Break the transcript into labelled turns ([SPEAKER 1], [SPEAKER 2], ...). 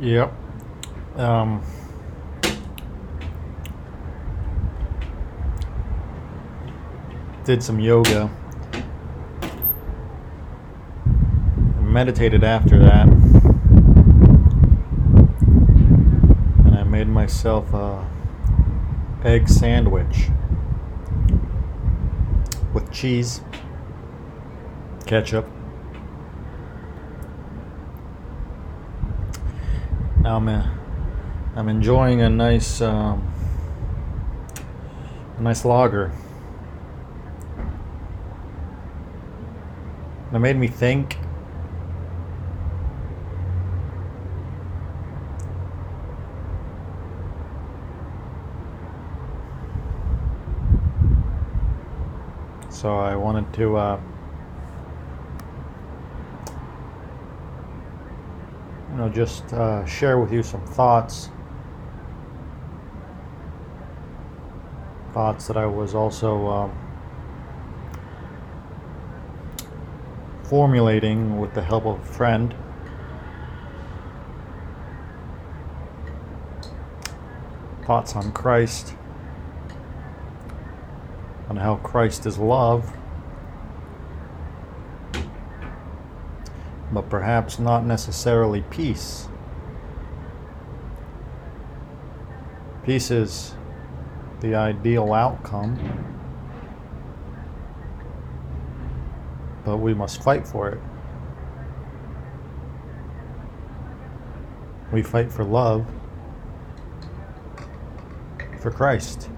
[SPEAKER 1] Yep. Um, did some yoga. Meditated after that. And I made myself a egg sandwich with cheese, ketchup. I'm, uh, I'm enjoying a nice, um, a nice lager. It made me think. So I wanted to uh, know just uh, share with you some thoughts. Thoughts that I was also um, formulating with the help of a friend. Thoughts on Christ, on how Christ is love, but perhaps not necessarily peace. Peace is the ideal outcome. but we must fight for it. We fight for love, for Christ.